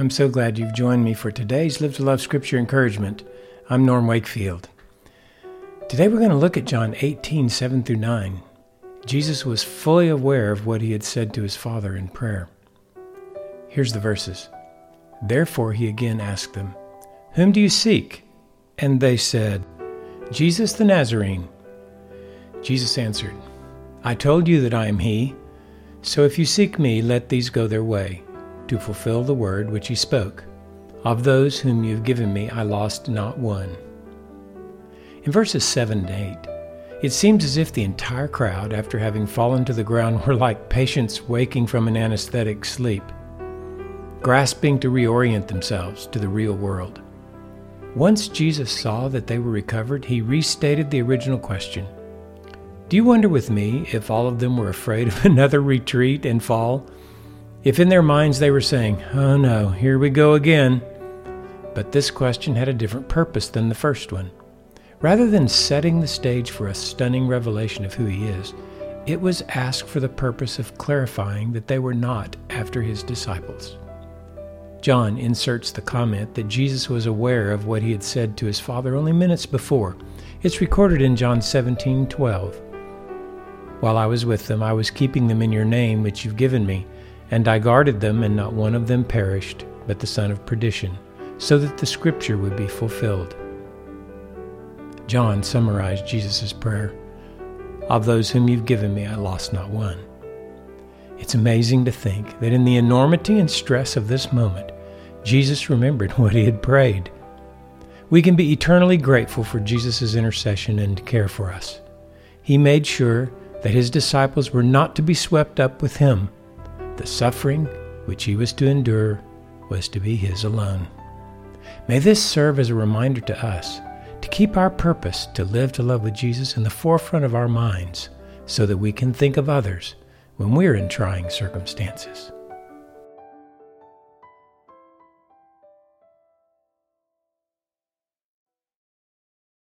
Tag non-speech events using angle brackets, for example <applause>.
I'm so glad you've joined me for today's Live to Love Scripture Encouragement. I'm Norm Wakefield. Today we're going to look at John 18, 7 through 9. Jesus was fully aware of what he had said to his Father in prayer. Here's the verses. Therefore he again asked them, Whom do you seek? And they said, Jesus the Nazarene. Jesus answered, I told you that I am he. So if you seek me, let these go their way, to fulfill the word which he spoke. Of those whom you have given me, I lost not one. In verses 7 and 8, it seems as if the entire crowd, after having fallen to the ground, were like patients waking from an anesthetic sleep, grasping to reorient themselves to the real world. Once Jesus saw that they were recovered, he restated the original question Do you wonder with me if all of them were afraid of <laughs> another retreat and fall? If in their minds they were saying, Oh no, here we go again. But this question had a different purpose than the first one. Rather than setting the stage for a stunning revelation of who he is, it was asked for the purpose of clarifying that they were not after his disciples. John inserts the comment that Jesus was aware of what he had said to his Father only minutes before. It's recorded in John 17:12. While I was with them, I was keeping them in your name which you've given me, and I guarded them, and not one of them perished, but the son of perdition, so that the scripture would be fulfilled. John summarized Jesus' prayer Of those whom you've given me, I lost not one. It's amazing to think that in the enormity and stress of this moment, Jesus remembered <laughs> what he had prayed. We can be eternally grateful for Jesus' intercession and care for us. He made sure that his disciples were not to be swept up with him. The suffering which he was to endure was to be his alone. May this serve as a reminder to us to keep our purpose to live to love with Jesus in the forefront of our minds so that we can think of others when we're in trying circumstances.